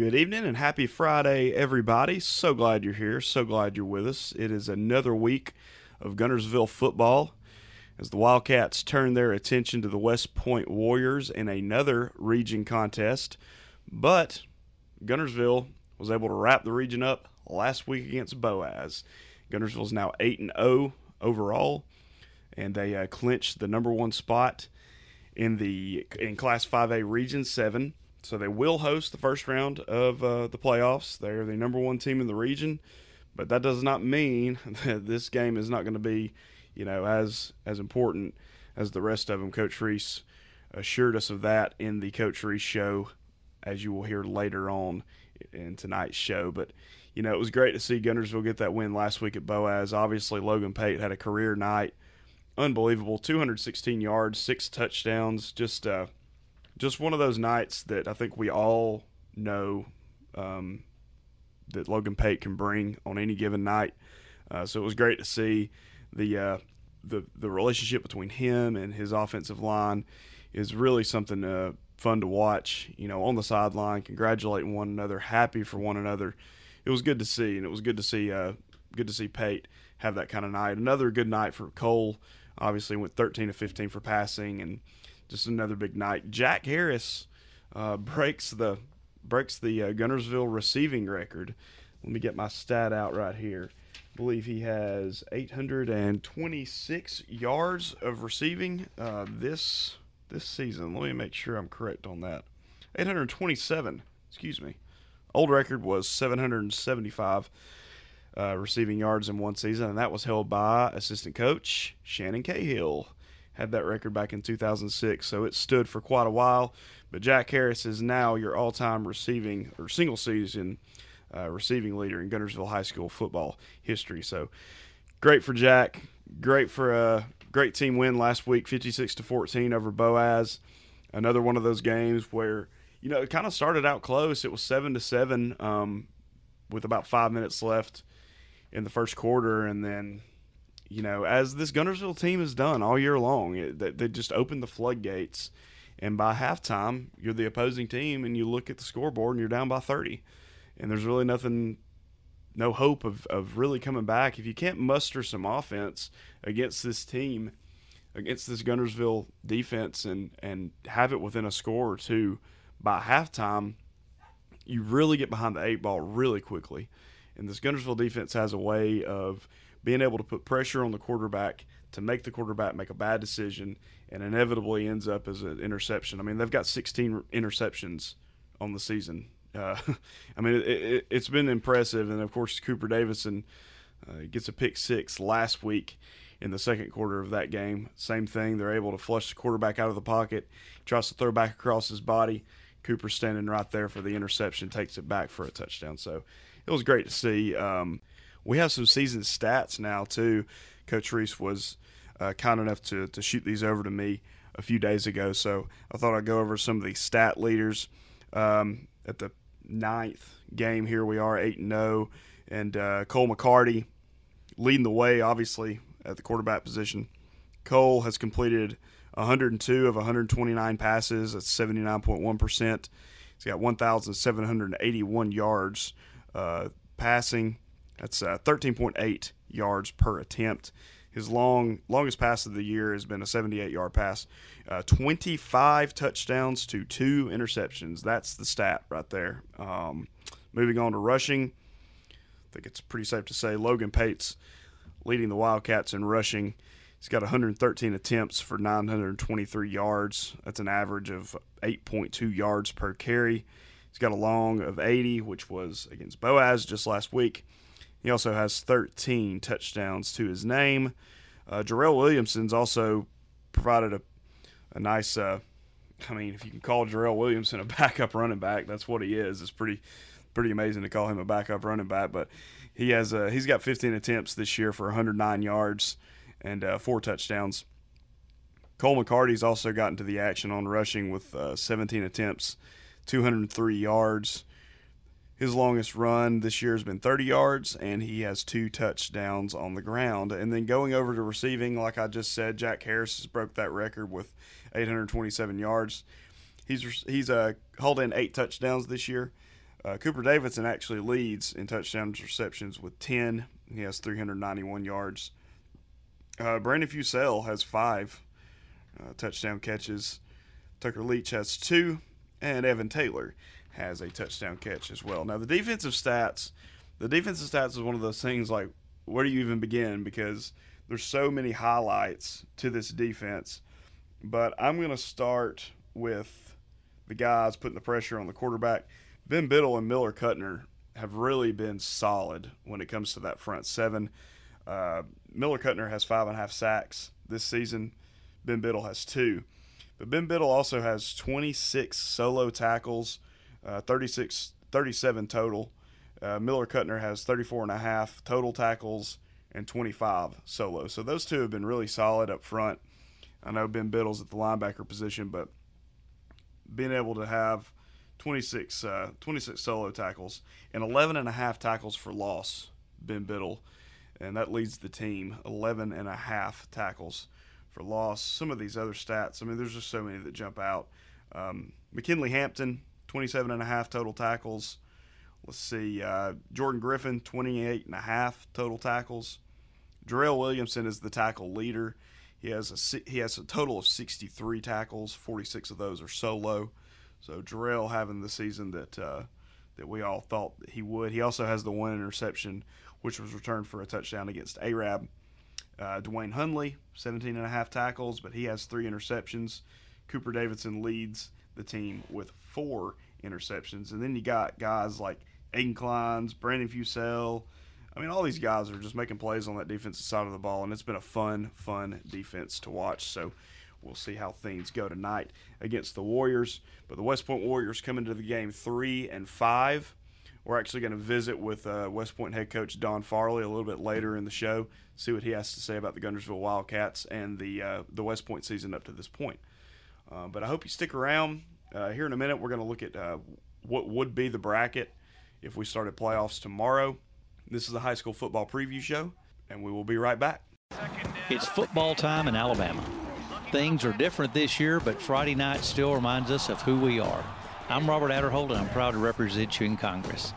Good evening and happy Friday, everybody. So glad you're here. So glad you're with us. It is another week of Guntersville football as the Wildcats turn their attention to the West Point Warriors in another region contest. But Guntersville was able to wrap the region up last week against Boaz. Guntersville is now 8 and 0 overall, and they uh, clinched the number one spot in the in Class 5A Region 7. So they will host the first round of uh, the playoffs. They're the number one team in the region, but that does not mean that this game is not going to be, you know, as as important as the rest of them. Coach Reese assured us of that in the Coach Reese show, as you will hear later on in tonight's show. But you know, it was great to see Guntersville get that win last week at Boaz. Obviously, Logan Pate had a career night, unbelievable, 216 yards, six touchdowns, just. Uh, just one of those nights that I think we all know um, that Logan Pate can bring on any given night. Uh, so it was great to see the uh, the the relationship between him and his offensive line is really something uh, fun to watch. You know, on the sideline, congratulating one another, happy for one another. It was good to see, and it was good to see uh, good to see Pate have that kind of night. Another good night for Cole. Obviously, went 13 to 15 for passing and just another big night. Jack Harris uh, breaks the breaks the uh, Guntersville receiving record. Let me get my stat out right here. I believe he has 826 yards of receiving uh, this this season. Let me make sure I'm correct on that. 827. Excuse me. Old record was 775 uh, receiving yards in one season, and that was held by assistant coach Shannon Cahill had that record back in 2006, so it stood for quite a while. But Jack Harris is now your all-time receiving or single season uh, receiving leader in Guntersville High School football history. So great for Jack. Great for a great team win last week, 56 to 14 over Boaz. Another one of those games where you know it kind of started out close. It was seven to seven um, with about five minutes left in the first quarter, and then you know, as this Guntersville team has done all year long, they, they just opened the floodgates. And by halftime, you're the opposing team, and you look at the scoreboard, and you're down by 30. And there's really nothing, no hope of, of really coming back. If you can't muster some offense against this team, against this Guntersville defense, and, and have it within a score or two by halftime, you really get behind the eight ball really quickly. And this Guntersville defense has a way of – being able to put pressure on the quarterback to make the quarterback make a bad decision and inevitably ends up as an interception. I mean, they've got 16 interceptions on the season. Uh, I mean, it, has it, been impressive. And of course, Cooper Davison uh, gets a pick six last week in the second quarter of that game. Same thing. They're able to flush the quarterback out of the pocket, tries to throw back across his body. Cooper standing right there for the interception, takes it back for a touchdown. So it was great to see. Um, we have some season stats now too. Coach Reese was uh, kind enough to, to shoot these over to me a few days ago, so I thought I'd go over some of the stat leaders. Um, at the ninth game, here we are, eight and zero, oh, and uh, Cole McCarty leading the way, obviously at the quarterback position. Cole has completed 102 of 129 passes. That's 79.1 percent. He's got 1,781 yards uh, passing. That's uh, 13.8 yards per attempt. His long longest pass of the year has been a 78 yard pass. Uh, 25 touchdowns to two interceptions. That's the stat right there. Um, moving on to rushing, I think it's pretty safe to say Logan Pates leading the Wildcats in rushing. He's got 113 attempts for 923 yards. That's an average of 8.2 yards per carry. He's got a long of 80, which was against Boaz just last week. He also has 13 touchdowns to his name. Uh, Jarrell Williamson's also provided a, a nice, uh, I mean, if you can call Jarrell Williamson a backup running back, that's what he is. It's pretty pretty amazing to call him a backup running back, but he has uh, he's got 15 attempts this year for 109 yards and uh, four touchdowns. Cole McCarty's also gotten to the action on rushing with uh, 17 attempts, 203 yards. His longest run this year has been 30 yards, and he has two touchdowns on the ground. And then going over to receiving, like I just said, Jack Harris has broke that record with 827 yards. He's he's uh, hauled in eight touchdowns this year. Uh, Cooper Davidson actually leads in touchdowns receptions with 10. He has 391 yards. Uh, Brandon Fusell has five uh, touchdown catches. Tucker Leach has two, and Evan Taylor has a touchdown catch as well. Now the defensive stats, the defensive stats is one of those things like where do you even begin because there's so many highlights to this defense. But I'm going to start with the guys putting the pressure on the quarterback. Ben Biddle and Miller Cutner have really been solid when it comes to that front seven. Uh, Miller Cutner has five and a half sacks this season. Ben Biddle has two. But Ben Biddle also has 26 solo tackles, uh, 36, 37 total. Uh, Miller Cutner has 34 and a half total tackles and 25 solo. So those two have been really solid up front. I know Ben Biddle's at the linebacker position, but being able to have 26, uh, 26 solo tackles and 11 and a half tackles for loss, Ben Biddle, and that leads the team 11 and a half tackles for loss. Some of these other stats, I mean, there's just so many that jump out. Um, McKinley Hampton, 27 and a half total tackles. Let's see, uh, Jordan Griffin, 28 and a half total tackles. Darrell Williamson is the tackle leader. He has a he has a total of 63 tackles. 46 of those are solo. So Jarrell having the season that uh, that we all thought he would. He also has the one interception, which was returned for a touchdown against Arab. Uh, Dwayne Hundley, 17 and a half tackles, but he has three interceptions. Cooper Davidson leads the team with four interceptions, and then you got guys like Aiden Kleins, Brandon Fusell. I mean, all these guys are just making plays on that defensive side of the ball, and it's been a fun, fun defense to watch. So we'll see how things go tonight against the Warriors. But the West Point Warriors come into the game three and five. We're actually going to visit with uh, West Point head coach Don Farley a little bit later in the show, see what he has to say about the Guntersville Wildcats and the uh, the West Point season up to this point. Uh, but I hope you stick around. Uh, here in a minute, we're going to look at uh, what would be the bracket if we started playoffs tomorrow. This is a high school football preview show, and we will be right back. It's football time in Alabama. Things are different this year, but Friday night still reminds us of who we are. I'm Robert Aderholt, and I'm proud to represent you in Congress.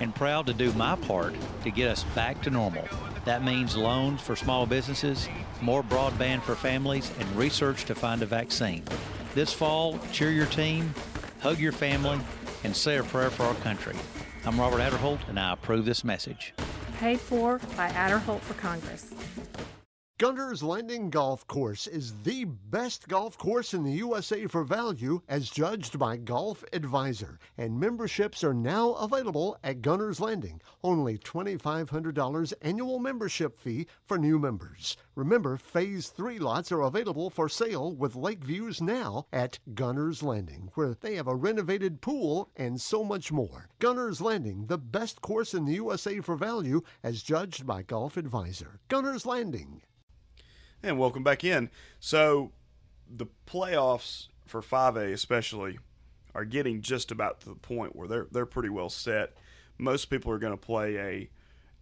And proud to do my part to get us back to normal. That means loans for small businesses, more broadband for families, and research to find a vaccine. This fall, cheer your team, hug your family, and say a prayer for our country. I'm Robert Aderholt, and I approve this message. Paid for by Aderholt for Congress. Gunter's Landing Golf Course is the best golf course in the USA for value as judged by Golf Advisor, and memberships are now available at Gunter's Landing. Only $2,500 annual membership fee for new members. Remember, Phase 3 lots are available for sale with lake views now at Gunter's Landing, where they have a renovated pool and so much more. Gunter's Landing, the best course in the USA for value as judged by Golf Advisor. Gunter's Landing. And welcome back in. So, the playoffs for 5A especially are getting just about to the point where they're they're pretty well set. Most people are going to play a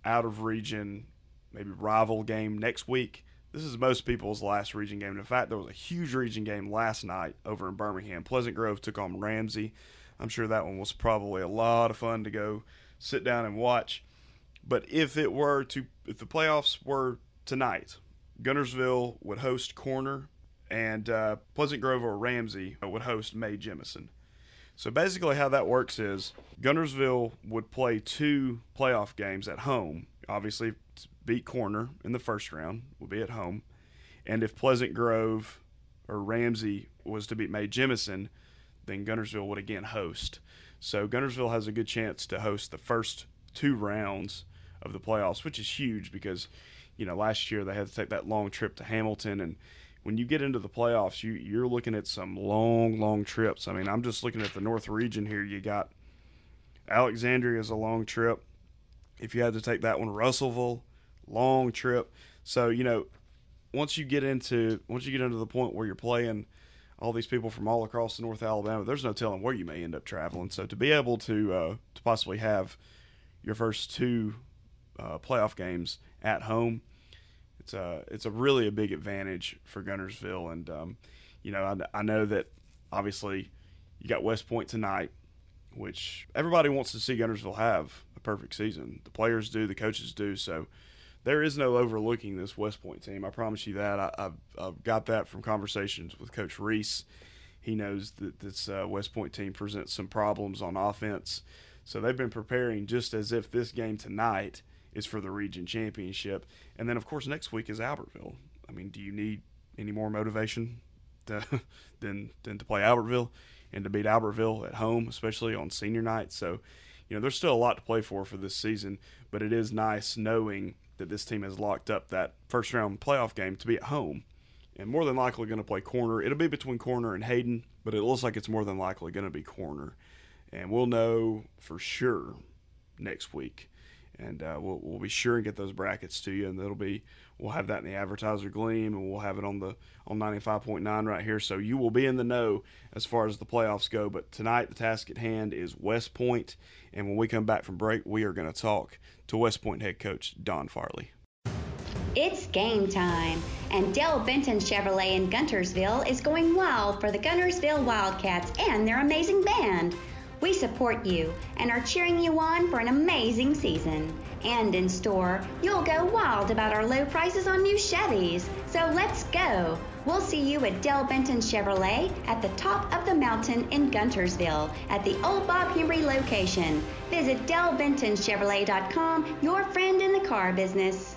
out of region, maybe rival game next week. This is most people's last region game. In fact, there was a huge region game last night over in Birmingham. Pleasant Grove took on Ramsey. I'm sure that one was probably a lot of fun to go sit down and watch. But if it were to, if the playoffs were tonight, Guntersville would host Corner, and uh, Pleasant Grove or Ramsey would host Mae Jemison. So basically, how that works is Guntersville would play two playoff games at home. Obviously, beat Corner in the first round would be at home, and if Pleasant Grove or Ramsey was to beat Mae Jemison, then Guntersville would again host. So Guntersville has a good chance to host the first two rounds of the playoffs, which is huge because you know, last year they had to take that long trip to Hamilton, and when you get into the playoffs, you you're looking at some long, long trips. I mean, I'm just looking at the North region here. You got Alexandria is a long trip. If you had to take that one, Russellville, long trip. So you know, once you get into once you get into the point where you're playing all these people from all across the North Alabama, there's no telling where you may end up traveling. So to be able to uh, to possibly have your first two uh, playoff games at home it's a it's a really a big advantage for Guntersville, and um, you know I, I know that obviously you got West Point tonight, which everybody wants to see Guntersville have a perfect season. The players do, the coaches do. So there is no overlooking this West Point team. I promise you that. I, have I've got that from conversations with Coach Reese. He knows that this uh, West Point team presents some problems on offense. So they've been preparing just as if this game tonight is for the region championship. And then, of course, next week is Albertville. I mean, do you need any more motivation to, than, than to play Albertville and to beat Albertville at home, especially on senior night? So, you know, there's still a lot to play for for this season, but it is nice knowing that this team has locked up that first round playoff game to be at home and more than likely going to play corner. It'll be between corner and Hayden, but it looks like it's more than likely going to be corner. And we'll know for sure next week. And uh, we'll, we'll be sure and get those brackets to you, and it'll be we'll have that in the advertiser gleam, and we'll have it on the on 95.9 right here, so you will be in the know as far as the playoffs go. But tonight, the task at hand is West Point, and when we come back from break, we are going to talk to West Point head coach Don Farley. It's game time, and Dell Benton Chevrolet in Guntersville is going wild for the Guntersville Wildcats and their amazing band. We support you and are cheering you on for an amazing season. And in store, you'll go wild about our low prices on new Chevys. So let's go. We'll see you at Dell Benton Chevrolet at the top of the mountain in Guntersville at the Old Bob Henry location. Visit DellBentonChevrolet.com, your friend in the car business.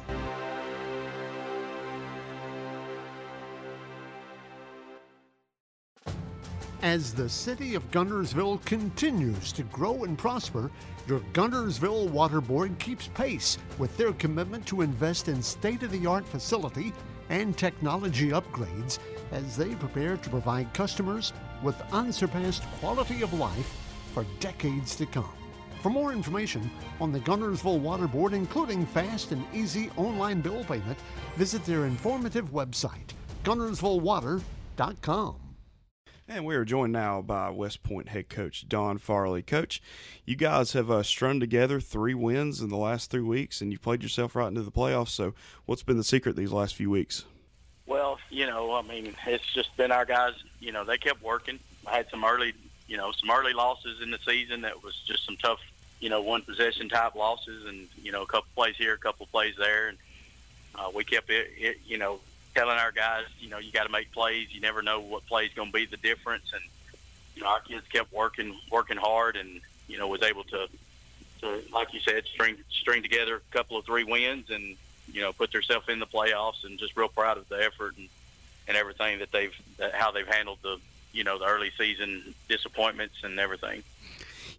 As the city of Guntersville continues to grow and prosper, your Guntersville Water Board keeps pace with their commitment to invest in state of the art facility and technology upgrades as they prepare to provide customers with unsurpassed quality of life for decades to come. For more information on the Guntersville Water Board, including fast and easy online bill payment, visit their informative website, guntersvillewater.com. And we are joined now by West Point head coach Don Farley. Coach, you guys have uh, strung together three wins in the last three weeks, and you've played yourself right into the playoffs. So, what's been the secret these last few weeks? Well, you know, I mean, it's just been our guys. You know, they kept working. I had some early, you know, some early losses in the season that was just some tough, you know, one possession type losses, and you know, a couple plays here, a couple plays there, and uh, we kept it, it, you know, telling our guys, you know, you got to make plays. You never know what play is going to be the difference. And you know, our kids kept working, working hard, and you know, was able to, to like you said, string string together a couple of three wins, and you know, put themselves in the playoffs. And just real proud of the effort and and everything that they've that, how they've handled the you know the early season disappointments and everything.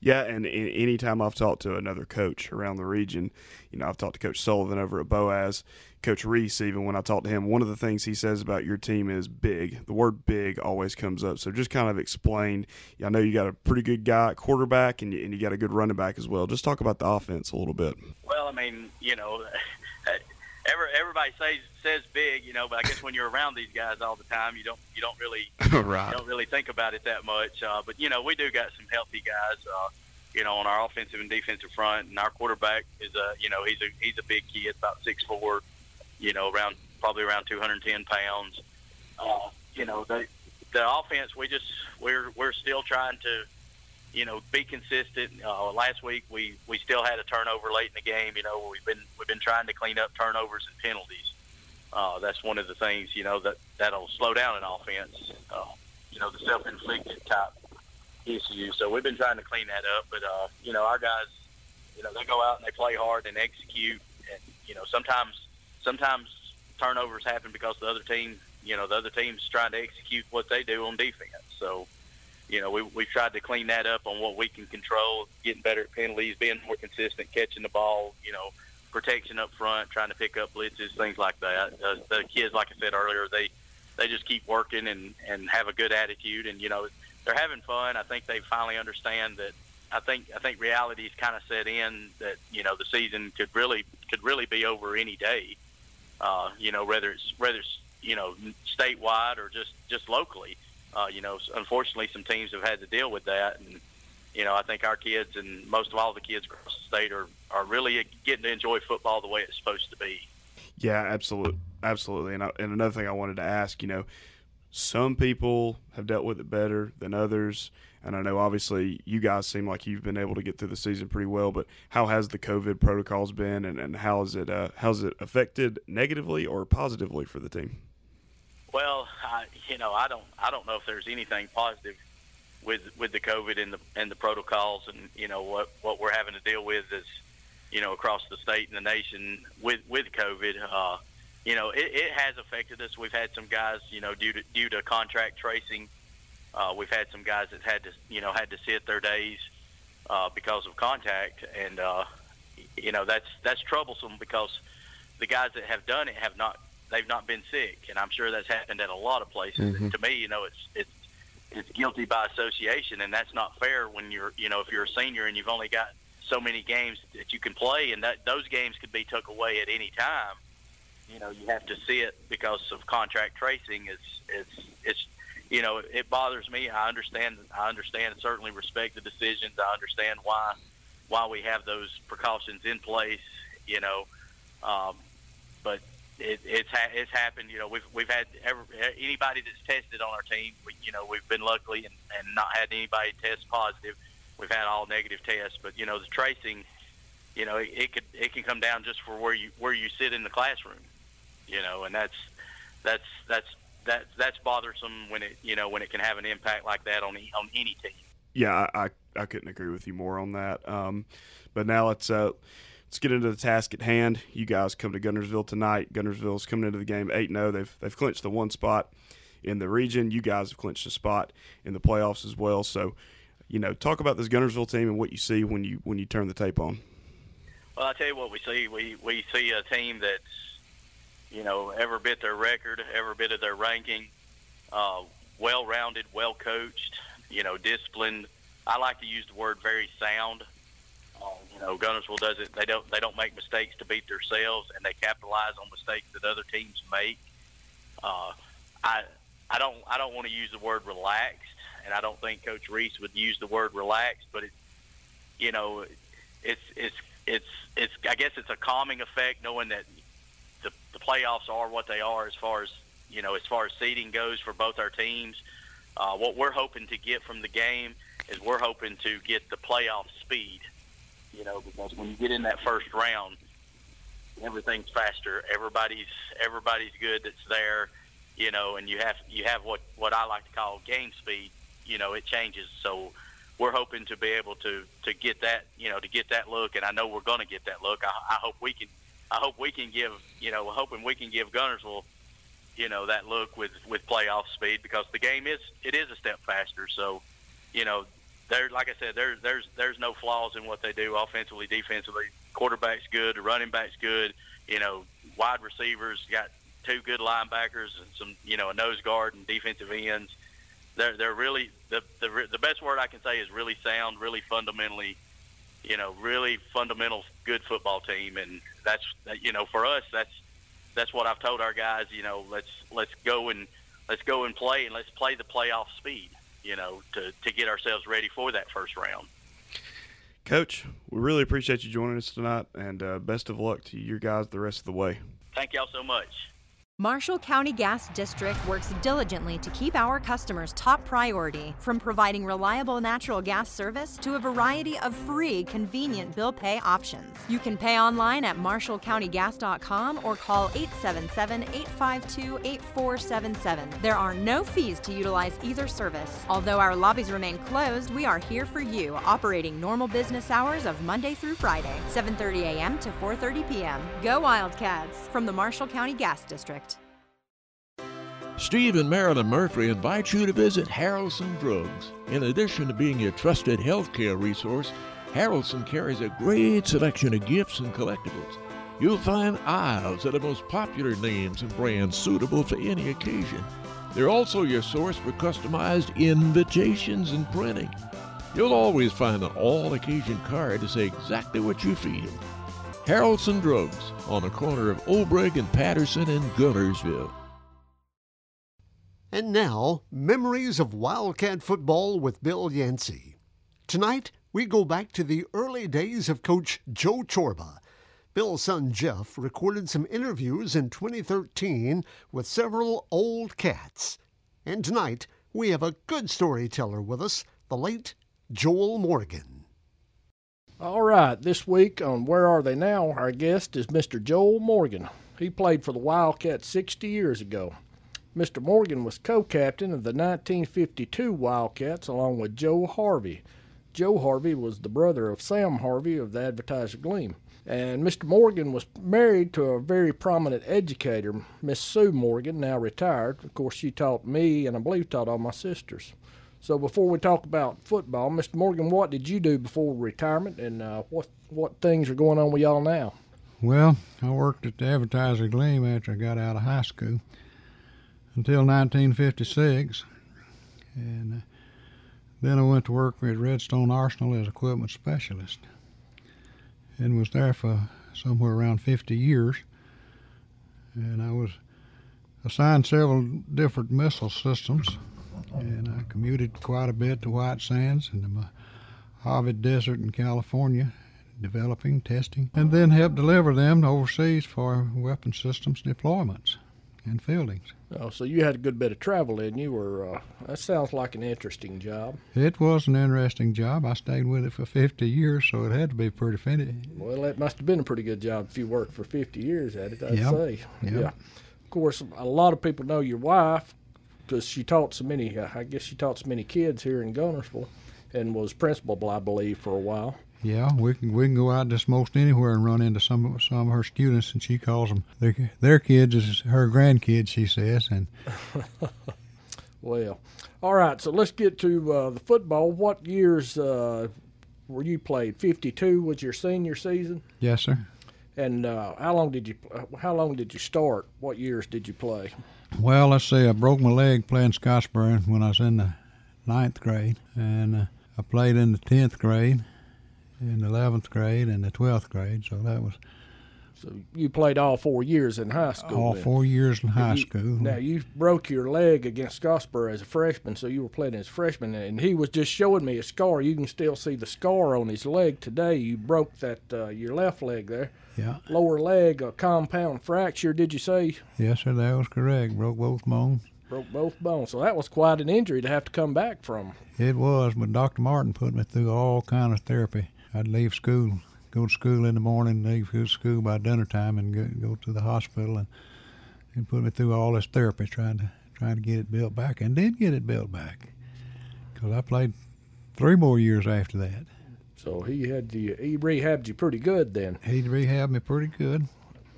Yeah, and anytime I've talked to another coach around the region, you know, I've talked to Coach Sullivan over at Boaz, Coach Reese, even when I talked to him, one of the things he says about your team is big. The word big always comes up. So just kind of explain. I know you got a pretty good guy quarterback and you, and you got a good running back as well. Just talk about the offense a little bit. Well, I mean, you know, every, everybody says says big, you know, but I guess when you're around these guys all the time, you don't you don't really right. you don't really think about it that much. Uh, but you know, we do got some healthy guys, uh, you know, on our offensive and defensive front, and our quarterback is a you know he's a he's a big kid, about six four, you know, around probably around 210 pounds. Uh, you know, the the offense we just we're we're still trying to you know, be consistent. Uh, last week we we still had a turnover late in the game. You know, we've been we've been trying to clean up turnovers and penalties. Uh, that's one of the things you know that that'll slow down an offense. Uh, you know, the self-inflicted type issue. So we've been trying to clean that up. But uh, you know, our guys, you know, they go out and they play hard and execute. And you know, sometimes sometimes turnovers happen because the other team, you know, the other team's trying to execute what they do on defense. So you know, we, we've tried to clean that up on what we can control, getting better at penalties, being more consistent, catching the ball, you know, protection up front, trying to pick up blitzes, things like that. Uh, the kids, like I said earlier, they they just keep working and and have a good attitude, and you know, they're having fun. I think they finally understand that. I think I think reality's kind of set in that you know the season could really could really be over any day. Uh, you know, whether it's whether it's you know statewide or just just locally uh, you know, unfortunately, some teams have had to deal with that, and you know, I think our kids and most of all the kids across the state are are really getting to enjoy football the way it's supposed to be. Yeah, absolutely, absolutely. And I, and another thing I wanted to ask, you know, some people have dealt with it better than others. And I know obviously you guys seem like you've been able to get through the season pretty well, but how has the COVID protocols been and, and how has it uh, how's it affected negatively or positively for the team? Well, I, you know, I don't I don't know if there's anything positive with with the COVID and the and the protocols and you know what what we're having to deal with is you know across the state and the nation with with COVID. Uh, you know, it, it has affected us. We've had some guys, you know, due to due to contract tracing, uh, we've had some guys that had to, you know, had to sit their days uh, because of contact, and uh, you know that's that's troublesome because the guys that have done it have not they've not been sick, and I'm sure that's happened at a lot of places. Mm-hmm. To me, you know, it's it's it's guilty by association, and that's not fair when you're, you know, if you're a senior and you've only got so many games that you can play, and that those games could be took away at any time you know you have to see it because of contract tracing. It's it's it's you know it bothers me. I understand. I understand and certainly respect the decisions. I understand why why we have those precautions in place. You know, um, but it, it's ha- it's happened. You know, we've we've had ever, anybody that's tested on our team. We, you know, we've been lucky and, and not had anybody test positive. We've had all negative tests, but you know the tracing. You know, it, it could it can come down just for where you where you sit in the classroom you know, and that's that's that's that that's bothersome when it you know when it can have an impact like that on on any team. Yeah, I I, couldn't agree with you more on that. Um, but now let's uh, let's get into the task at hand. You guys come to Guntersville tonight. Guntersville's coming into the game eight zero. They've they've clinched the one spot in the region. You guys have clinched a spot in the playoffs as well. So, you know, talk about this Guntersville team and what you see when you when you turn the tape on. Well, I tell you what we see. We we see a team that's you know, ever bit their record, ever bit of their ranking. Uh, well-rounded, well-coached, you know, disciplined. I like to use the word very sound. Uh, you know, Guntersville does it. They don't. They don't make mistakes to beat themselves, and they capitalize on mistakes that other teams make. Uh, I I don't I don't want to use the word relaxed, and I don't think Coach Reese would use the word relaxed. But it, you know, it's it's it's it's I guess it's a calming effect knowing that the, the playoffs are what they are as far as you know as far as seeding goes for both our teams. Uh, what we're hoping to get from the game is we're hoping to get the playoff speed. You know, because when you get in that first round, everything's faster. Everybody's everybody's good that's there. You know, and you have you have what what I like to call game speed. You know, it changes. So we're hoping to be able to to get that you know to get that look, and I know we're going to get that look. I, I hope we can I hope we can give you know hoping we can give Guntersville you know that look with with playoff speed because the game is it is a step faster. So you know there like I said there's there's there's no flaws in what they do offensively, defensively. Quarterback's good, running back's good. You know wide receivers got two good linebackers and some you know a nose guard and defensive ends. They're they're really the the the best word I can say is really sound, really fundamentally you know, really fundamental, good football team, and that's you know, for us, that's that's what I've told our guys. You know, let's let's go and let's go and play, and let's play the playoff speed. You know, to to get ourselves ready for that first round. Coach, we really appreciate you joining us tonight, and uh, best of luck to your guys the rest of the way. Thank y'all so much. Marshall County Gas District works diligently to keep our customers top priority, from providing reliable natural gas service to a variety of free, convenient bill pay options. You can pay online at marshallcountygas.com or call 877 852 8477. There are no fees to utilize either service. Although our lobbies remain closed, we are here for you, operating normal business hours of Monday through Friday, 7:30 a.m. to 4:30 p.m. Go Wildcats from the Marshall County Gas District. Steve and Marilyn Murphy invite you to visit Harrelson Drugs. In addition to being your trusted healthcare resource, Harrelson carries a great selection of gifts and collectibles. You'll find aisles of the most popular names and brands suitable for any occasion. They're also your source for customized invitations and printing. You'll always find an all occasion card to say exactly what you feel. Harrelson Drugs on the corner of O'Brig and Patterson in Guntersville. And now, memories of Wildcat football with Bill Yancey. Tonight, we go back to the early days of Coach Joe Chorba. Bill's son Jeff recorded some interviews in 2013 with several old cats. And tonight, we have a good storyteller with us, the late Joel Morgan. All right, this week on Where Are They Now, our guest is Mr. Joel Morgan. He played for the Wildcats 60 years ago. Mr. Morgan was co captain of the 1952 Wildcats along with Joe Harvey. Joe Harvey was the brother of Sam Harvey of the Advertiser Gleam. And Mr. Morgan was married to a very prominent educator, Miss Sue Morgan, now retired. Of course, she taught me and I believe taught all my sisters. So before we talk about football, Mr. Morgan, what did you do before retirement, and uh, what what things are going on with y'all now? Well, I worked at the Advertiser Gleam after I got out of high school until 1956, and uh, then I went to work at Redstone Arsenal as equipment specialist, and was there for somewhere around 50 years. And I was assigned several different missile systems, and I commuted quite a bit to White Sands and the Mojave Desert in California, developing, testing, and then helped deliver them overseas for weapon systems deployments and fieldings. Oh, so you had a good bit of travel, and you were. Uh, that sounds like an interesting job. It was an interesting job. I stayed with it for 50 years, so it had to be pretty funny. Well, that must have been a pretty good job if you worked for 50 years at it. I'd Yep. say. Yep. Yeah. Of course, a lot of people know your wife because she taught so many. Uh, I guess she taught so many kids here in Guntersville, and was principal, I believe, for a while. Yeah, we can we can go out just most anywhere and run into some of some of her students, and she calls them their, their kids is her grandkids. She says, and Well, all right. So let's get to uh, the football. What years uh, were you played? Fifty-two was your senior season, yes, sir. and uh, how long did you? uh, How long did you start? What years did you play? Well, let's see. I broke my leg playing Scottsboro when I was in the ninth grade, and uh, I played in the tenth grade, in the eleventh grade, and the twelfth grade. So that was So you played all four years in high school. all then. four years in high You- school. Now you broke your leg against Scottsboro as a freshman, so you were playing as a freshman, and he was just showing me a scar. You can still see the scar on his leg today. You broke that uh, your left leg there, Yeah. lower leg, a compound fracture. Did you say Yes, sir. That was correct. Broke both bones. broke both bones? So that was quite an injury to have to come back from. It was, but Dr. Martin put me through all kind of therapy. I'd leave school, go to school in the morning, leave school by dinner time, and go, go to the hospital and and put me through all this therapy, trying to trying to get it built back, and did get it built back. Cause I played three more years after that. So he had you, he rehabbed you pretty good then. He rehabbed me pretty good.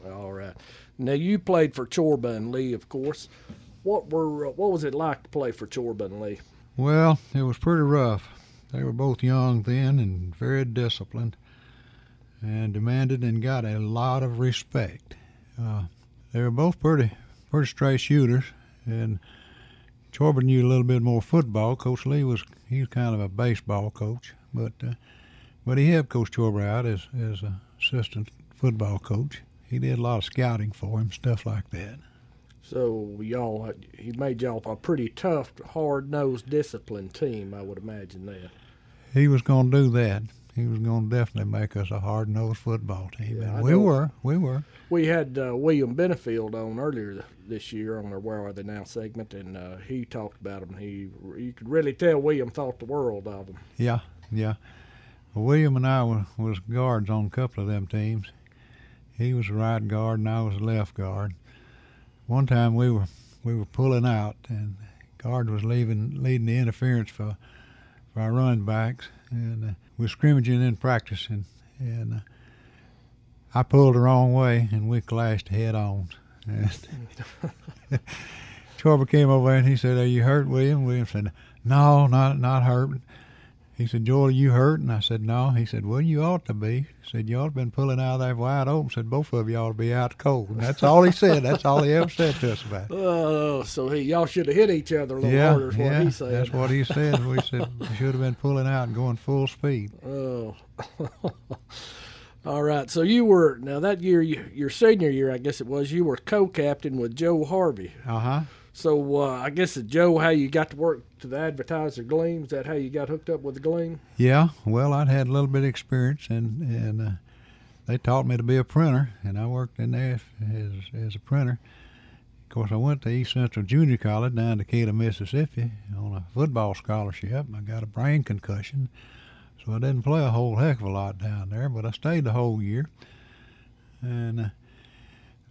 All right. Now you played for Chorba and Lee, of course. What were what was it like to play for Chorba and Lee? Well, it was pretty rough. They were both young then and very disciplined and demanded and got a lot of respect. Uh, they were both pretty pretty straight shooters and Chorba knew a little bit more football. Coach Lee was he was kind of a baseball coach, but uh, but he helped Coach Chorba out as as assistant football coach. He did a lot of scouting for him, stuff like that. So y'all, he made y'all a pretty tough, hard-nosed, disciplined team. I would imagine that. he was going to do that. He was going to definitely make us a hard nosed football team, Yeah, and we were. We were. We had uh, William Benefield on earlier this year on our "Where Are They Now" segment, and uh, he talked about them. He, you could really tell William thought the world of them. Yeah, yeah. Well, William and I was, was guards on a couple of them teams. He was a right guard, and I was a left guard. One time we were we were pulling out, and guard was leaving leading the interference for for our running backs, and uh, we were scrimmaging in practice, and and uh, I pulled the wrong way, and we clashed head on. And Chorba came over and he said, "Are you hurt, William?" William said, "No, not not hurt." He said, "Joel, are you hurt?" And I said, "No." He said, "Well, you ought to be." He said, "You ought to been pulling out there wide open." Said, "Both of you ought to be out cold." And that's all he said. That's all he ever said to us about. it. Oh, so he y'all should have hit each other a little yeah, harder. Is what yeah, he said. that's what he said. We said we should have been pulling out and going full speed. Oh. All right. So you were now that year, you, your senior year, I guess it was. You were co-captain with Joe Harvey. Uh huh. So uh, I guess it's Joe, how you got to work to the Advertiser Gleam? Is that how you got hooked up with Gleam? Yeah, well, I'd had a little bit of experience, and and uh, they taught me to be a printer, and I worked in there as as a printer. Of course, I went to East Central Junior College down in Decatur, Mississippi on a football scholarship. I got a brain concussion, so I didn't play a whole heck of a lot down there, but I stayed the whole year. And uh,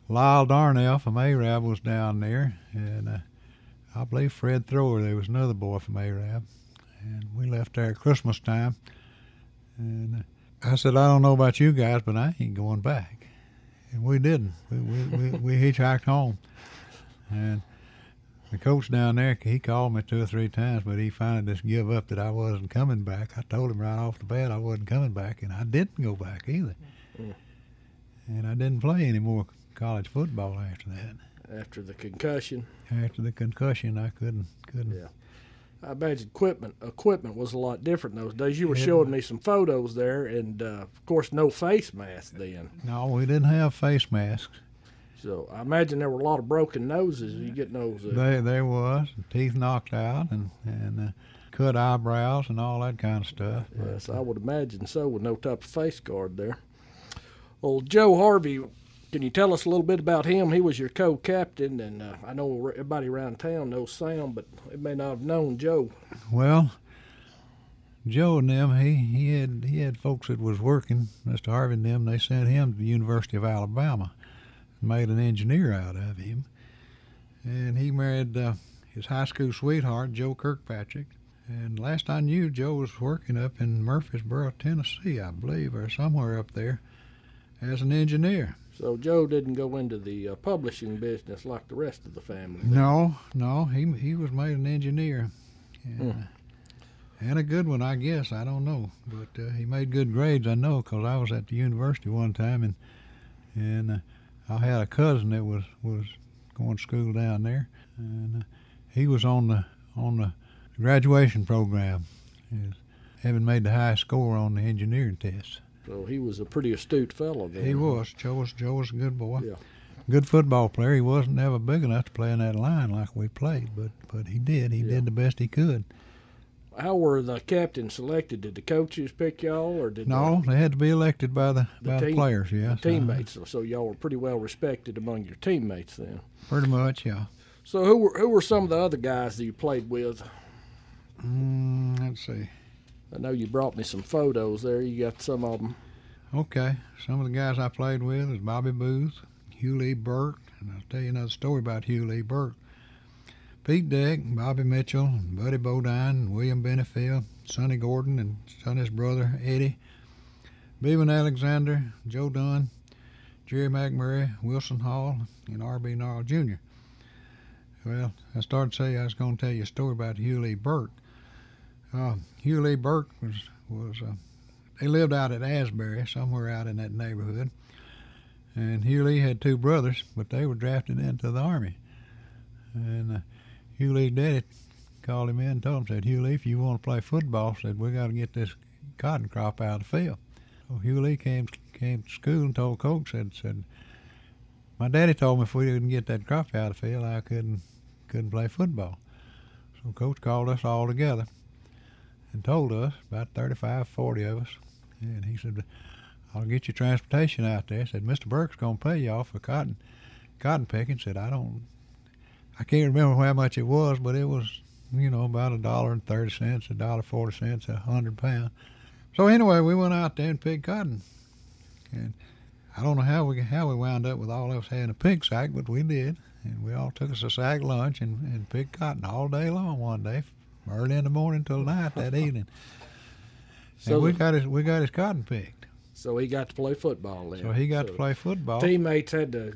Lyle Darnell from Arab was down there, and uh, I believe Fred Thrower, there was another boy from Arab. And we left there at Christmas time. And uh, I said, I don't know about you guys, but I ain't going back. And we didn't. We, we, we, we hitchhiked home. And the coach down there, he called me two or three times, but he finally just give up that I wasn't coming back. I told him right off the bat I wasn't coming back, and I didn't go back either. Yeah. And I didn't play any more college football after that. After the concussion. After the concussion, I couldn't couldn't. Yeah. I imagine equipment equipment was a lot different those days. You were Yeah. showing me some photos there, and uh, of course, no face mask then. No, we didn't have face masks. So I imagine there were a lot of broken noses. You get those. Uh, There, there was teeth knocked out and and uh, cut eyebrows and all that kind of stuff. Yes, I would imagine so, with no type of face guard there. Well, Joe Harvey, can you tell us a little bit about him? He was your co-captain, and uh, I know everybody around town knows Sam, but they may not have known Joe. Well, Joe and them, he, he had he had folks that was working, Mr. Harvey and them, they sent him to the University of Alabama and made an engineer out of him. And he married uh, his high school sweetheart, Joe Kirkpatrick. And last I knew, Joe was working up in Murfreesboro, Tennessee, I believe, or somewhere up there as an engineer. So Joe didn't go into the uh, publishing business like the rest of the family. No, no, he he was made an engineer, and, and a good one, I guess. I don't know, but uh, he made good grades. I know because I was at the university one time, and and uh, I had a cousin that was was going to school down there, and uh, he was on the on the graduation program, having made the highest score on the engineering test. So he was a pretty astute fellow. Then. He was. Joe was Joe was a good boy. Yeah. Good football player. He wasn't ever big enough to play in that line like we played, but but he did. He did the best he could. How were the captains selected? Did the coaches pick y'all, or did No, they had to be elected by the, the, by the team- players. the Yes, uh, teammates? So y'all were pretty well respected among your teammates then. pretty much. Yeah. So who were who were some of the other guys that you played with? Mm, let's see. I know you brought me some photos there. You got some of them. Okay, some of the guys I played with is Bobby Booth, Hugh Lee Burke, and I'll tell you another story about Hugh Lee Burke. Pete Deck, Bobby Mitchell, Buddy Bodine, William Benefield, Sonny Gordon, and Sonny's brother Eddie, Bevan Alexander, Joe Dunn, Jerry McMurray, Wilson Hall, and R.B. Gnarl Jr. Well, I started to say I was going to tell you a story about Hugh Lee Burke. Uh, Hugh Lee Burke was was uh, they lived out at Asbury, somewhere out in that neighborhood. And Hugh Lee had two brothers, but they were drafted into the army. And uh, Hugh Lee's daddy called him in and told him, said, Hugh Lee, if you want to play football, said, we got to get this cotton crop out of the field. So Hugh Lee came came to school and told coach, said, said, my daddy told me if we didn't get that crop out of the field, I couldn't couldn't play football. So coach called us all together and told us, about 35, 40 of us, and he said, I'll get you transportation out there. Said, Mr. Burke's going to pay y'all for cotton cotton picking. Said, I don't, I can't remember how much it was, but it was, you know, about a dollar and 30 cents, a dollar 40 cents, a hundred pound. So anyway, we went out there and picked cotton. And I don't know how we how we wound up with all of us having a pig sack, but we did. And we all took us a sack lunch and, and picked cotton all day long one day, early in the morning till night that evening. So and we got his we got his cotton picked. So he got to play football then. So he got to play football. Teammates had to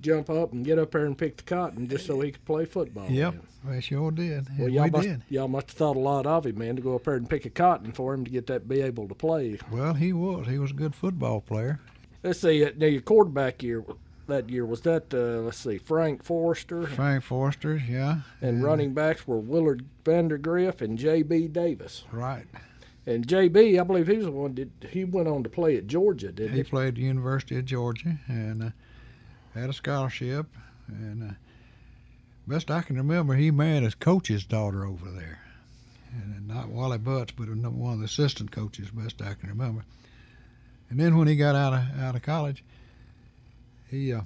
jump up and get up there and pick the cotton just so he could play football. Yep, then. we sure did. Well, y'all we must did. y'all must have thought a lot of him, man, to go up there and pick a cotton for him to get that be able to play. Well, he was. He was a good football player. Let's see. uh, Now your quarterback year that year was that. Uh, let's see, Frank Forrester. Frank Forster, yeah. And running backs were Willard Vandergriff and J.B. Davis. Right. And J.B. I believe he was the one. Did he went on to play at Georgia? Didn't He he? played at the University of Georgia and uh, had a scholarship. And uh, best I can remember, he married his coach's daughter over there. And not Wally Butts, but one of the assistant coaches, best I can remember. And then when he got out of out of college, he uh,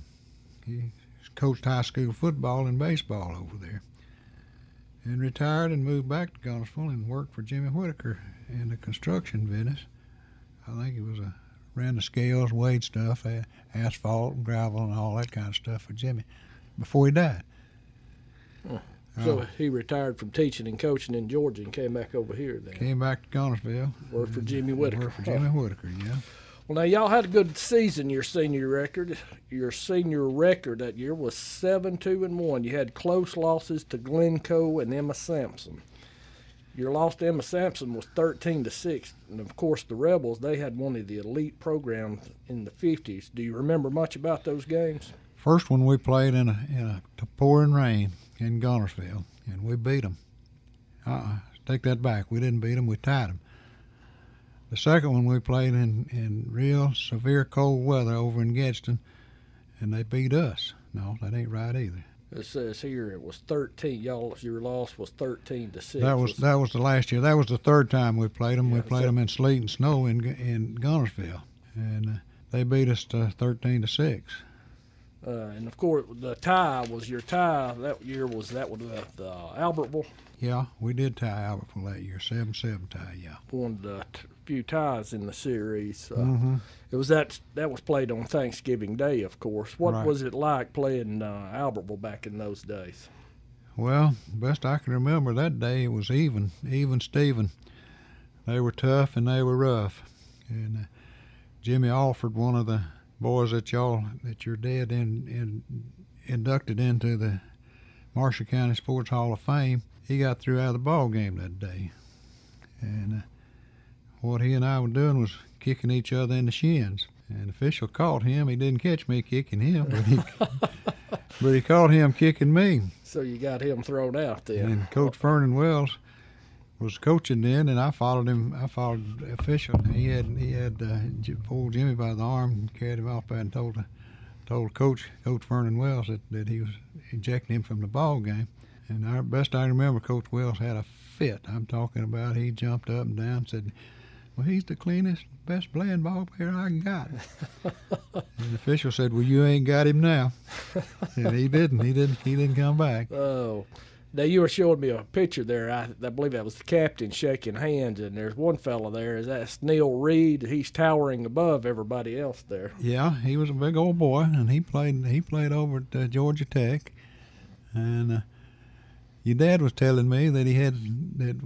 he coached high school football and baseball over there. And retired and moved back to Guntersville and worked for Jimmy Whitaker in the construction business. I think he was a ran the scales, weighed stuff, asphalt, and gravel, and all that kind of stuff for Jimmy before he died. So uh, he retired from teaching and coaching in Georgia and came back over here. Then came back to Guntersville. Worked for Jimmy Whitaker. Worked for Jimmy Whitaker, yeah. Well, now y'all had a good season. Your senior record, your senior record that year was seven two and one. You had close losses to Glencoe and Emma Sansom. Your loss to Emma Sansom was thirteen to six, and of course the Rebels they had one of the elite programs in the fifties. Do you remember much about those games? First one we played in a in a pouring rain in Guntersville, and we beat them. Uh-uh, take that back. We didn't beat them. We tied them. The second one we played in, in real severe cold weather over in Gadsden, and they beat us. No, that ain't right either. It says here it was thirteen. Y'all, your loss was thirteen to six. That was that was the last year. That was the third time we played them. Yeah, we played them in sleet and snow in in Guntersville, and uh, they beat us to thirteen to six. Uh, and of course, the tie was your tie that year. Was that with uh, Albertville? Yeah, we did tie Albertville that year, seven seven tie. Yeah, one of the t- few ties in the series. Uh, mm-hmm. It was that that was played on Thanksgiving Day, of course. What right. was it like playing uh, Albertville back in those days? Well, best I can remember that day, it was even, even Steven. They were tough and they were rough, and uh, Jimmy Alford, one of the boys that y'all that your dad in, in inducted into the Marshall County Sports Hall of Fame, he got through out of the ball game that day, and uh, what he and I were doing was kicking each other in the shins. And the official caught him. He didn't catch me kicking him, but he, but he caught him kicking me. So you got him thrown out then. And Coach Vernon Wells was coaching then, and I followed him. I followed the official. He had he had uh, pulled Jimmy by the arm, and carried him off, and told told Coach Coach Vernon Wells that, that he was ejecting him from the ball game. And our best I remember, Coach Wells had a fit. I'm talking about. He jumped up and down, and said, "Well, he's the cleanest, best playing ball player I got." and the official said, "Well, you ain't got him now." and he didn't. He didn't. He didn't come back. Oh. Now you were showing me a picture there. I, I believe that was the captain shaking hands, and there's one fellow there. Is that Neil Reed? He's towering above everybody else there. Yeah, he was a big old boy, and he played. He played over at uh, Georgia Tech, and uh, your dad was telling me that he had that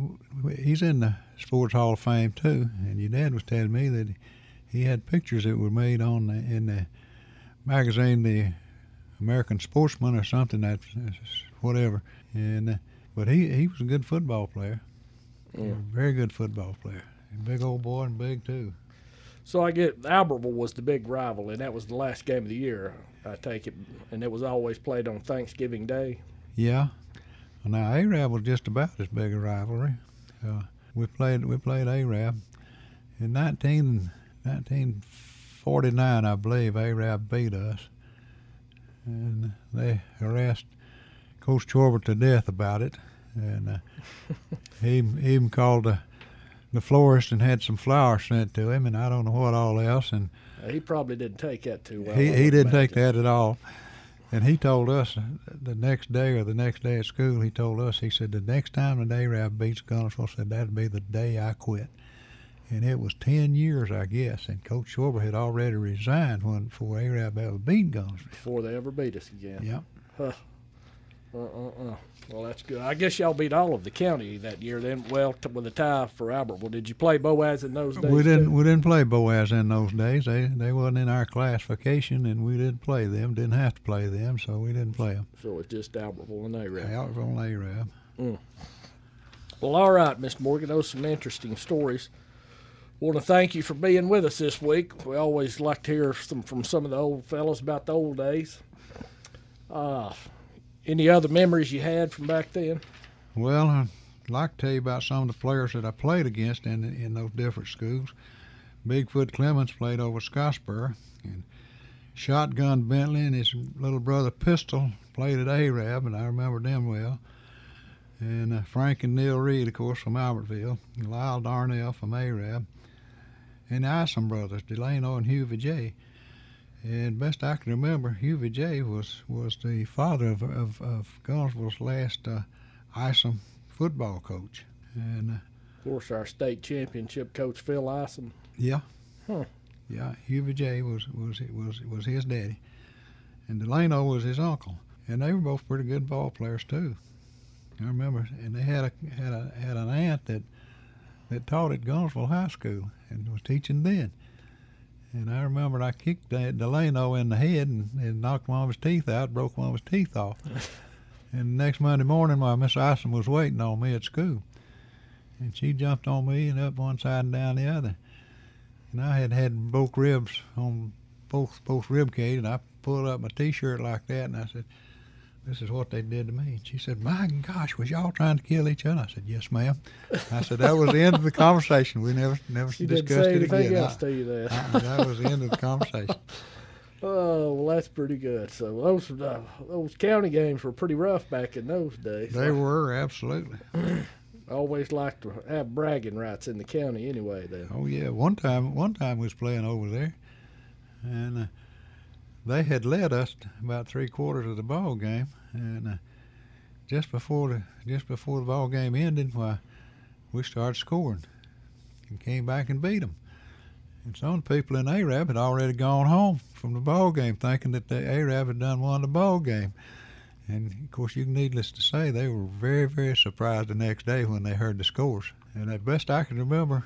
he's in the Sports Hall of Fame too, and your dad was telling me that he had pictures that were made on the, in the magazine, the American Sportsman or something that whatever and uh, but he he was a good football player. Yeah. very good football player. big old boy and big too. So I get Albertville was the big rival, and that was the last game of the year. I take it, and it was always played on Thanksgiving Day. Yeah. Now Arab was just about as big a rivalry. Uh, we played we played Arab in 19, 1949, I believe. Arab beat us, and they harassed Coach Chorber to death about it, and uh, he even called the, the florist and had some flowers sent to him, and I don't know what all else. And he probably didn't take that too well. He he didn't take that at all. And he told us the next day or the next day at school, he told us, he said, the next time the Arab beats Guntersville, said that'd be the day I quit. And it was 10 years, I guess. And Coach Schwarber had already resigned when before Arab ever beat Guntersville. Before they ever beat us again. Yep. Huh. Uh, uh, uh. Well, that's good. I guess y'all beat all of the county that year. Then, well, t- with a tie for Albertville. Did you play Boaz in those days? We didn't. Too? We didn't play Boaz in those days. They they wasn't in our classification, and we didn't play them. Didn't have to play them, so we didn't play them. So it's just Albertville and Arab. Albertville and Arab. Mm. Well, all right, Mr. Morgan. Those some interesting stories. Want to thank you for being with us this week. We always like to hear some from some of the old fellows about the old days. Uh, any other memories you had from back then? Well, I'd like to tell you about some of the players that I played against in in those different schools. Bigfoot Clemens played over Scottsboro, and Shotgun Bentley and his little brother Pistol played at Arab, and I remember them well. And uh, Frank and Neil Reed, of course, from Albertville, Lyle Darnell from Arab, and the Isom brothers, Delano and Hugh J. And best I can remember, Hubie J was was the father of of, of Guntersville's last uh, Isom football coach. And uh, of course, our state championship coach Phil Isom. Yeah. Huh. Yeah, Hubie J was was was was his daddy, and Delano was his uncle, and they were both pretty good ball players too. I remember, and they had a had a had an aunt that that taught at Guntersville High School and was teaching then. And I remember I kicked Delano in the head and, and knocked one of his teeth out, broke one of his teeth off. and next Monday morning, my Miss Isom was waiting on me at school, and she jumped on me and up one side and down the other. And I had had both ribs on both both rib cage, and I pulled up my T-shirt like that, and I said, "This is what they did to me." And she said, "My gosh, was y'all trying to kill each other?" I said, "Yes, ma'am." I said, "That was the end of the conversation. We never never she discussed didn't say it anything again." else to you then. I, that was the end of the conversation. Oh, well, that's pretty good. So those uh, those county games were pretty rough back in those days. They were absolutely. Always liked to have bragging rights in the county anyway. Then. Oh yeah, one time one time we was playing over there, and uh, they had led us about three quarters of the ball game, and uh, just before the just before the ball game ended, why we started scoring, and came back and beat them. And some people in Arab had already gone home from the ball game, thinking that the Arab had done won the ball game. And of course, you needless to say, they were very, very surprised the next day when they heard the scores. And at best I can remember,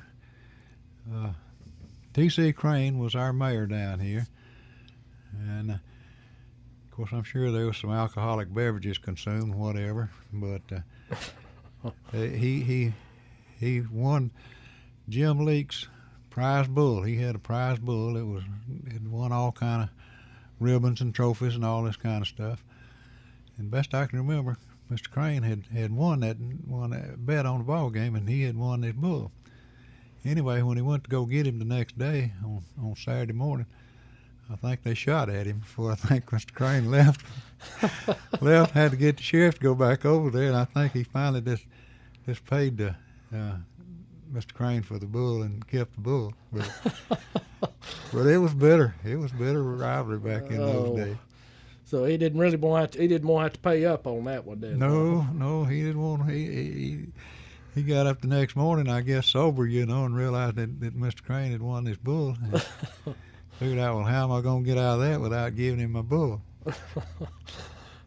uh, T.C. Crane was our mayor down here, and uh, of course, I'm sure there was some alcoholic beverages consumed, whatever. But uh, he he he won Jim Leake's prize bull. He had a prize bull. It was it won all kind of ribbons and trophies and all this kind of stuff. And best I can remember, Mr. Crane had, had won that won that bet on the ball game, and he had won this bull. Anyway, when he went to go get him the next day on, on Saturday morning, I think they shot at him before I think Mr. Crane left. left, had to get the sheriff to go back over there, and I think he finally just just paid the, uh, Mr. Crane for the bull and kept the bull. But, but it was bitter. It was bitter rivalry back in Oh. those days. So he didn't really want to, he didn't want to pay up on that one, did he? No, no, he didn't want. He, he he got up the next morning, I guess sober, you know, and realized that, that Mr. Crane had won this bull. Figured out, well, how am I going to get out of that without giving him a bull?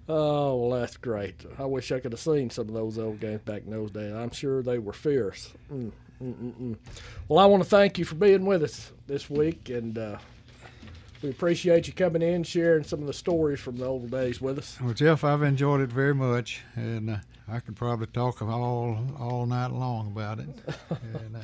Oh, well, that's great. I wish I could have seen some of those old games back in those days. I'm sure they were fierce. Mm, mm, mm, mm. Well, I want to thank you for being with us this week, and uh, we appreciate you coming in, sharing some of the stories from the old days with us. Well, Jeff, I've enjoyed it very much, and uh, I could probably talk all all night long about it. and, uh,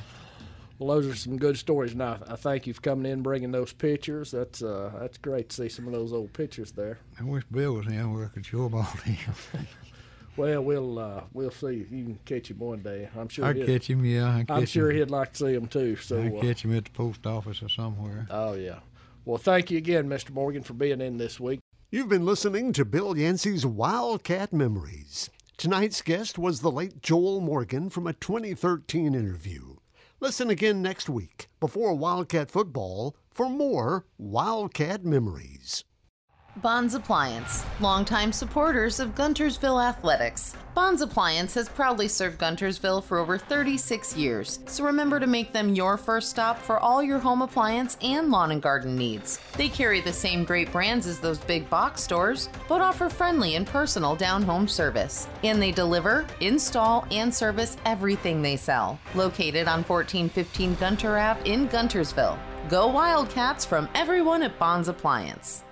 Well, those are some good stories, and I, I thank you for coming in, and bringing those pictures. That's uh, that's great to see some of those old pictures there. I wish Bill was in where I could show him all them. Well, we'll uh, we'll see if you can catch him one day. I'm sure. I'd he'd- catch him, yeah. I'd I'm sure him. he'd like to see him too. So I'd uh, catch him at the post office or somewhere. Oh yeah. Well, thank you again, Mr. Morgan, for being in this week. You've been listening to Bill Yancey's Wildcat Memories. Tonight's guest was the late Joel Morgan from a 2013 interview. Listen again next week before Wildcat football for more Wildcat Memories. Bonds Appliance, longtime supporters of Guntersville Athletics. Bonds Appliance has proudly served Guntersville for over 36 years, so remember to make them your first stop for all your home appliance and lawn and garden needs. They carry the same great brands as those big box stores, but offer friendly and personal down home service. And they deliver, install, and service everything they sell. Located on 1415 Gunter Ave in Guntersville. Go Wildcats from everyone at Bonds Appliance.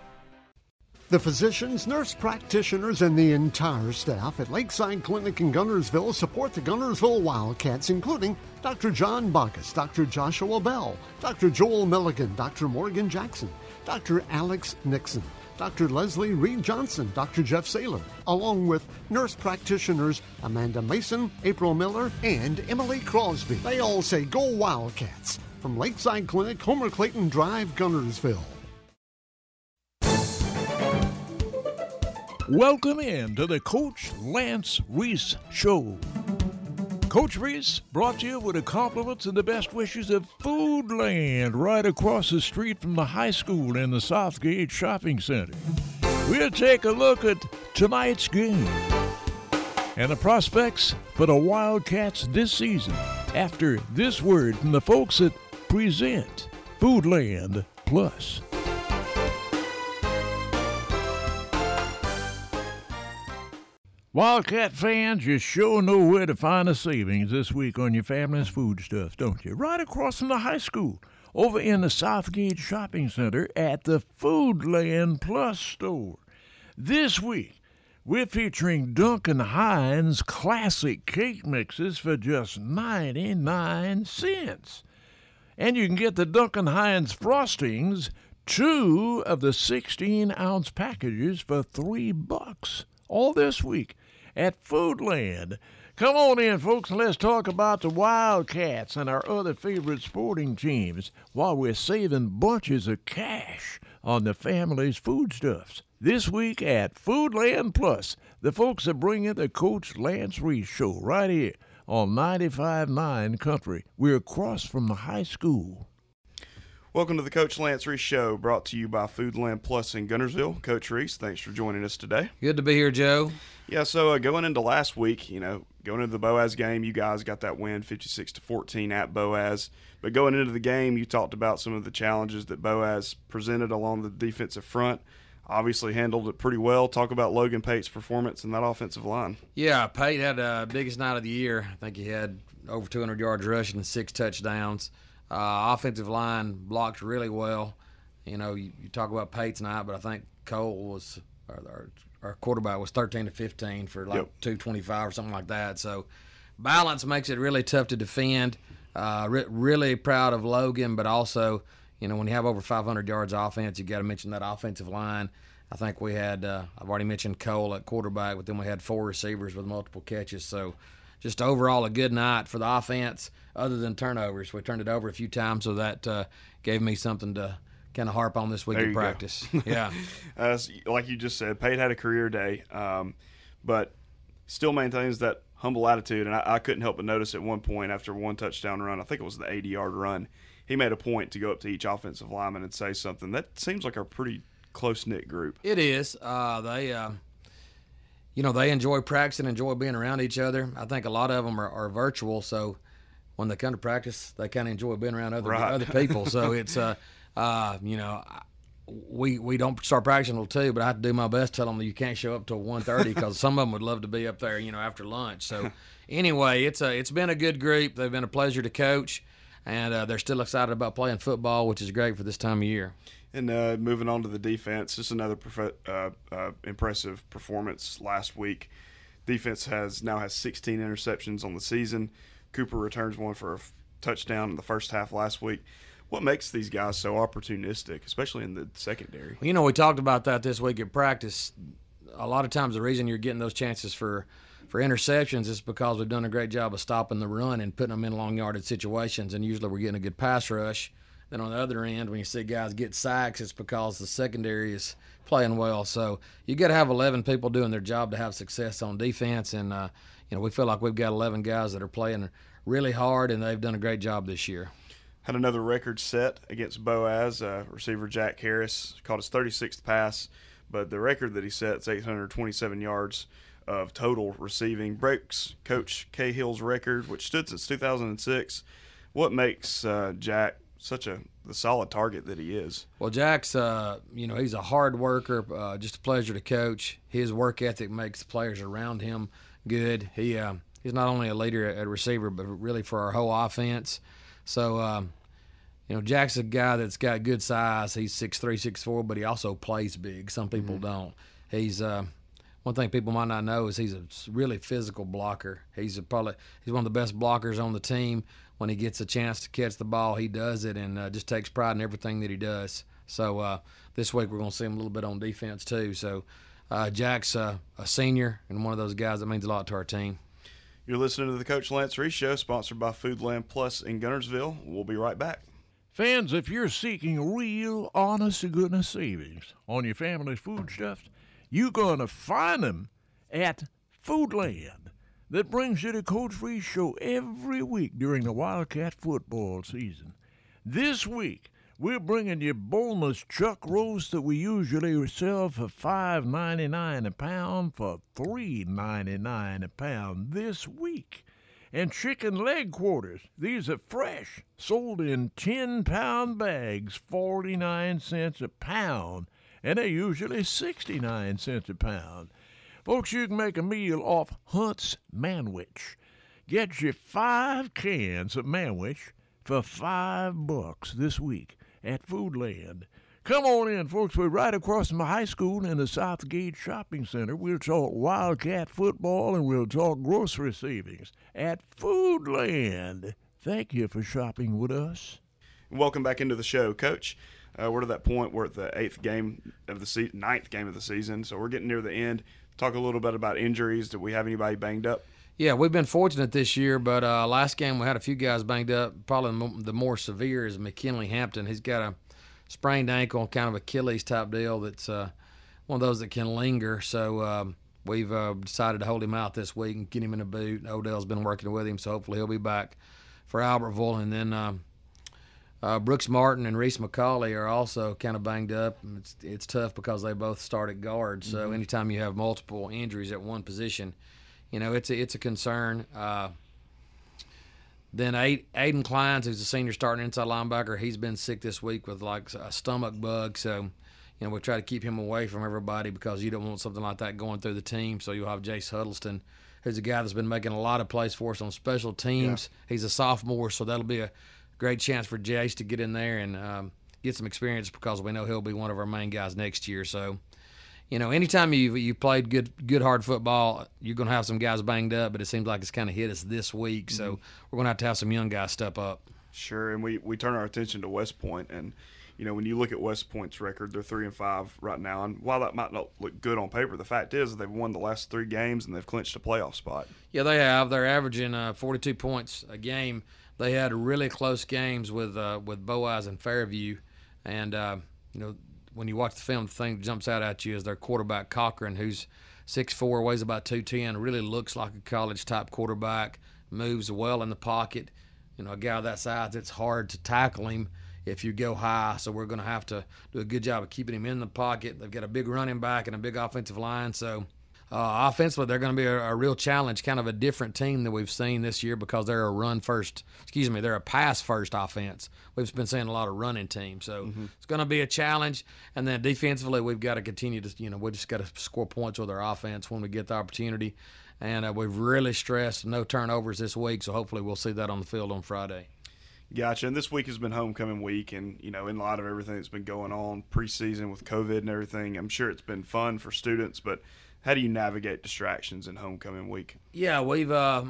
The physicians, nurse practitioners, and the entire staff at Lakeside Clinic in Guntersville support the Guntersville Wildcats, including Dr. John Bacchus, Dr. Joshua Bell, Dr. Joel Milligan, Dr. Morgan Jackson, Dr. Alex Nixon, Dr. Leslie Reed Johnson, Dr. Jeff Saylor, along with nurse practitioners Amanda Mason, April Miller, and Emily Crosby. They all say go Wildcats from Lakeside Clinic, Homer Clayton Drive, Guntersville. Welcome in to the Coach Lance Reese Show. Coach Reese brought to you with the compliments and the best wishes of Foodland right across the street from the high school in the Southgate Shopping Center. We'll take a look at tonight's game and the prospects for the Wildcats this season after this word from the folks that present Foodland Plus. Wildcat fans, you sure know where to find the savings this week on your family's foodstuffs, don't you? Right across from the high school, over in the Southgate Shopping Center at the Foodland Plus store. This week, we're featuring Duncan Hines classic cake mixes for just 99 cents. And you can get the Duncan Hines frostings, two of the 16 ounce packages for three bucks. All this week at Foodland. Come on in, folks, and let's talk about the Wildcats and our other favorite sporting teams while we're saving bunches of cash on the family's foodstuffs. This week at Foodland Plus, the folks are bringing the Coach Lance Reese Show right here on 95.9 Country. We're across from the high school. Welcome to the Coach Lance Reese Show, brought to you by Foodland Plus in Guntersville. Coach Reese, thanks for joining us today. Good to be here, Joe. Yeah, so uh, going into last week, you know, going into the Boaz game, you guys got that win, fifty-six to fourteen at Boaz. But going into the game, you talked about some of the challenges that Boaz presented along the defensive front. Obviously, handled it pretty well. Talk about Logan Pate's performance in that offensive line. Yeah, Pate had the biggest night of the year. I think he had over 200 yards rushing and six touchdowns. Uh, offensive line blocked really well. You know, you, you, talk about Pate's night, but I think Cole was our, our, our quarterback was 13 to 15 for like yep. 225 or something like that. So balance makes it really tough to defend. Uh, re- really proud of Logan, but also, you know, when you have over 500 yards offense, you got to mention that offensive line. I think we had, uh, I've already mentioned Cole at quarterback, but then we had four receivers with multiple catches. So just overall a good night for the offense, other than turnovers. We turned it over a few times, so that uh, gave me something to kind of harp on this week in practice. yeah. uh, like you just said, Pate had a career day, um, but still maintains that humble attitude. And I, I, couldn't help but notice at one point after one touchdown run, I think it was the 80 yard run, he made a point to go up to each offensive lineman and say something. That seems like a pretty close knit group. It is. Uh, they. You know, they enjoy practicing, enjoy being around each other. I think a lot of them are, are virtual, so when they come to practice, they kind of enjoy being around other right. other people. So it's, uh, uh, you know, we we don't start practicing until two, but I have to do my best to tell them that you can't show up till 1.30 because some of them would love to be up there, you know, after lunch. So anyway, it's a it's been a good group. They've been a pleasure to coach, and uh, they're still excited about playing football, which is great for this time of year. And uh, moving on to the defense, just another prof- uh, uh, impressive performance last week. Defense has now has 16 interceptions on the season. Cooper returns one for a f- touchdown in the first half last week. What makes these guys so opportunistic, especially in the secondary? You know, we talked about that this week at practice. A lot of times, the reason you're getting those chances for for interceptions is because we've done a great job of stopping the run and putting them in long yarded situations, and usually we're getting a good pass rush then on the other end, when you see guys get sacks, it's because the secondary is playing well. So you got to have 11 people doing their job to have success on defense. And, uh, you know, we feel like we've got 11 guys that are playing really hard, and they've done a great job this year. Had another record set against Boaz. Uh, receiver Jack Harris caught his 36th pass, but the record that he set is 827 yards of total receiving. Breaks Coach Cahill's record, which stood since 2006. What makes uh, Jack such a the solid target that he is. Well, Jack's, uh, you know, he's a hard worker. Uh, just a pleasure to coach. His work ethic makes the players around him good. He uh, he's not only a leader at receiver, but really for our whole offense. So, um, you know, Jack's a guy that's got good size. He's six three, six four, but he also plays big. Some people mm-hmm. don't. He's uh, one thing people might not know is he's a really physical blocker. He's a, probably he's one of the best blockers on the team when he gets a chance to catch the ball, he does it and uh, just takes pride in everything that he does. So uh, this week we're going to see him a little bit on defense too. So uh, Jack's uh, a senior and one of those guys that means a lot to our team. You're listening to the Coach Lance Reese Show, sponsored by Foodland Plus in Guntersville. We'll be right back. Fans, if you're seeking real, honest to goodness savings on your family's foodstuffs, you're going to find them at Foodland. That brings you the Coach Reese Show every week during the Wildcat football season. This week, we're bringing you boneless chuck roast that we usually sell for $5.99 a pound for $3.99 a pound this week. And chicken leg quarters. These are fresh, sold in 10 pound bags, 49 cents a pound, and they're usually 69 cents a pound. Folks, you can make a meal off Hunt's Manwich. Get you five cans of Manwich for five bucks this week at Foodland. Come on in, folks. We're right across from the high school in the Southgate Shopping Center. We'll talk Wildcat football and we'll talk grocery savings at Foodland. Thank you for shopping with us. Welcome back into the show, Coach. Uh, we're to that point. We're at the eighth game of the season, ninth game of the season, so we're getting near the end. Talk a little bit about injuries. Did we have anybody banged up? Yeah, we've been fortunate this year, but uh, last game we had a few guys banged up. Probably the more severe is McKinley Hampton. He's got a sprained ankle, kind of Achilles type deal. That's uh, one of those that can linger. So um, we've uh, decided to hold him out this week and get him in a boot. Odell's been working with him, so hopefully he'll be back for Albertville. And then um, uh, Brooks Martin and Reese McCauley are also kind of banged up. It's it's tough because they both start at guard. So Mhm. anytime you have multiple injuries at one position, you know it's a, it's a concern. Uh, then Aiden Kleins, who's a senior starting inside linebacker, he's been sick this week with like a stomach bug. So, you know, we try to keep him away from everybody because you don't want something like that going through the team. So you'll have Jace Huddleston, who's a guy that's been making a lot of plays for us on special teams. He's a sophomore, so that'll be a great chance for Jace to get in there and um, get some experience because we know he'll be one of our main guys next year. So, you know, anytime you you played good good hard football, you're gonna have some guys banged up. But it seems like it's kind of hit us this week, so Mhm. we're gonna have to have some young guys step up. Sure, and we, we turn our attention to West Point, and you know when you look at West Point's record, they're three and five right now. And while that might not look good on paper, the fact is they've won the last three games and they've clinched a playoff spot. Yeah, they have. They're averaging uh, 42 points a game. They had really close games with uh, with Boaz and Fairview, and uh, you know when you watch the film, the thing that jumps out at you is their quarterback Cochran, who's 6'4", weighs about 210, really looks like a college type quarterback, moves well in the pocket. You know, a guy that size, it's hard to tackle him if you go high. So we're going to have to do a good job of keeping him in the pocket. They've got a big running back and a big offensive line, so uh, offensively, they're going to be a, a real challenge, kind of a different team that we've seen this year because they're a run first, excuse me, they're a pass first offense. We've been seeing a lot of running teams. So it's going to be a challenge. And then defensively, we've got to continue to, you know, we just got to score points with our offense when we get the opportunity. And uh, we've really stressed no turnovers this week. So hopefully we'll see that on the field on Friday. Gotcha. And this week has been homecoming week, and you know, in light of everything that's been going on preseason with COVID and everything, I'm sure it's been fun for students. But how do you navigate distractions in homecoming week? Yeah, we've, uh,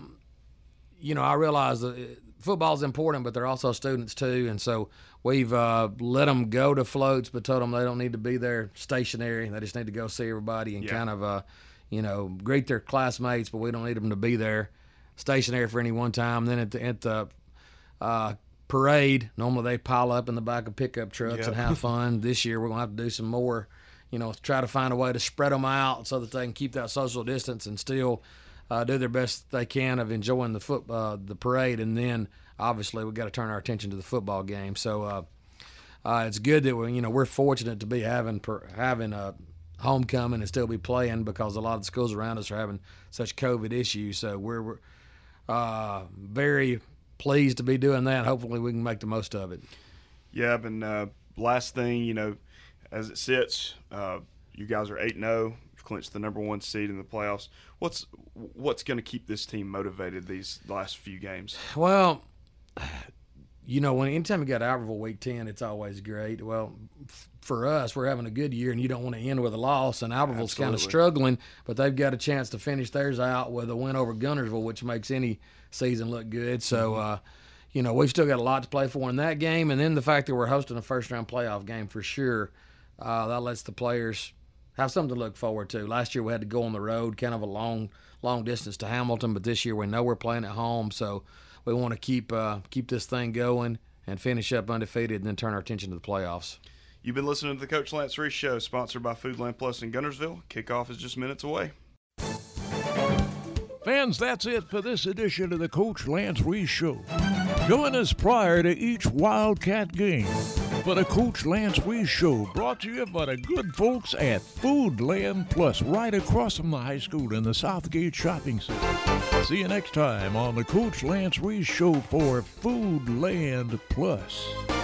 you know, I realize that uh, football's important, but they're also students too, and so we've uh, let them go to floats, but told them they don't need to be there stationary. They just need to go see everybody and Yeah. kind of, uh, you know, greet their classmates, but we don't need them to be there stationary for any one time. Then at the, at the uh, parade, normally they pile up in the back of pickup trucks Yep. and have fun. this year we're gonna have to do some more. You know, try to find a way to spread them out so that they can keep that social distance and still uh, do their best they can of enjoying the foot uh, the parade. And then obviously we got to turn our attention to the football game. So uh, uh, it's good that we you know we're fortunate to be having per, having a homecoming and still be playing because a lot of the schools around us are having such COVID issues. So we're, we're uh, very pleased to be doing that. Hopefully we can make the most of it. Yeah, And uh, last thing, you know, as it sits, uh, you guys are eight and zero. You've clinched the number one seed in the playoffs. What's what's going to keep this team motivated these last few games? Well, you know, when anytime you got Albertville week ten, it's always great. Well, f- for us, we're having a good year, and you don't want to end with a loss. And Albertville's kind of struggling, but they've got a chance to finish theirs out with a win over Guntersville, which makes any season look good. So, Mm-hmm. uh, you know, we've still got a lot to play for in that game, and then the fact that we're hosting a first round playoff game for sure, uh, that lets the players have something to look forward to. Last year we had to go on the road, kind of a long, long distance to Hamilton, but this year we know we're playing at home, so we want to keep uh, keep this thing going and finish up undefeated, and then turn our attention to the playoffs. You've been listening to the Coach Lance Reese Show, sponsored by Foodland Plus in Guntersville. Kickoff is just minutes away. Fans, that's it for this edition of the Coach Lance Reese Show. Join us prior to each Wildcat game for the Coach Lance Reese Show, brought to you by the good folks at Foodland Plus, right across from the high school in the Southgate Shopping Center. See you next time on the Coach Lance Reese Show for Foodland Plus.